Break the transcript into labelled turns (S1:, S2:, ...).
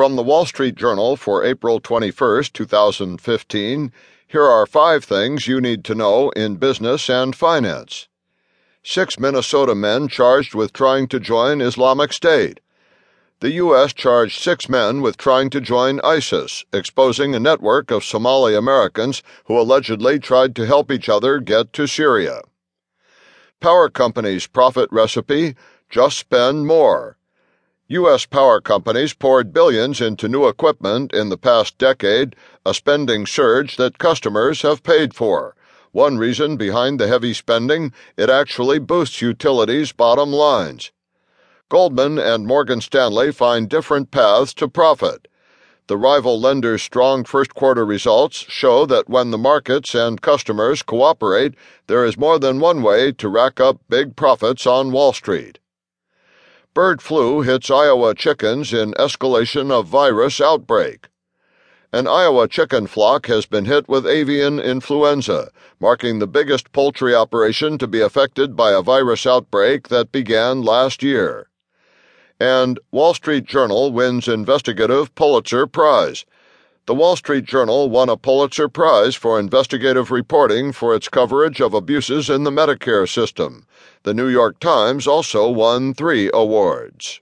S1: From the Wall Street Journal for April 21, 2015, here are five things you need to know in business and finance. Six Minnesota men charged with trying to join Islamic State. The U.S. charged six men with trying to join ISIS, exposing a network of Somali Americans who allegedly tried to help each other get to Syria. Power companies' profit recipe just spend more. U.S. power companies poured billions into new equipment in the past decade, a spending surge that customers have paid for. One reason behind the heavy spending, it actually boosts utilities' bottom lines. Goldman and Morgan Stanley find different paths to profit. The rival lenders' strong first quarter results show that when the markets and customers cooperate, there is more than one way to rack up big profits on Wall Street. Bird flu hits Iowa chickens in escalation of virus outbreak. An Iowa chicken flock has been hit with avian influenza, marking the biggest poultry operation to be affected by a virus outbreak that began last year. And Wall Street Journal wins investigative Pulitzer Prize. The Wall Street Journal won a Pulitzer Prize for investigative reporting for its coverage of abuses in the Medicare system. The New York Times also won three awards.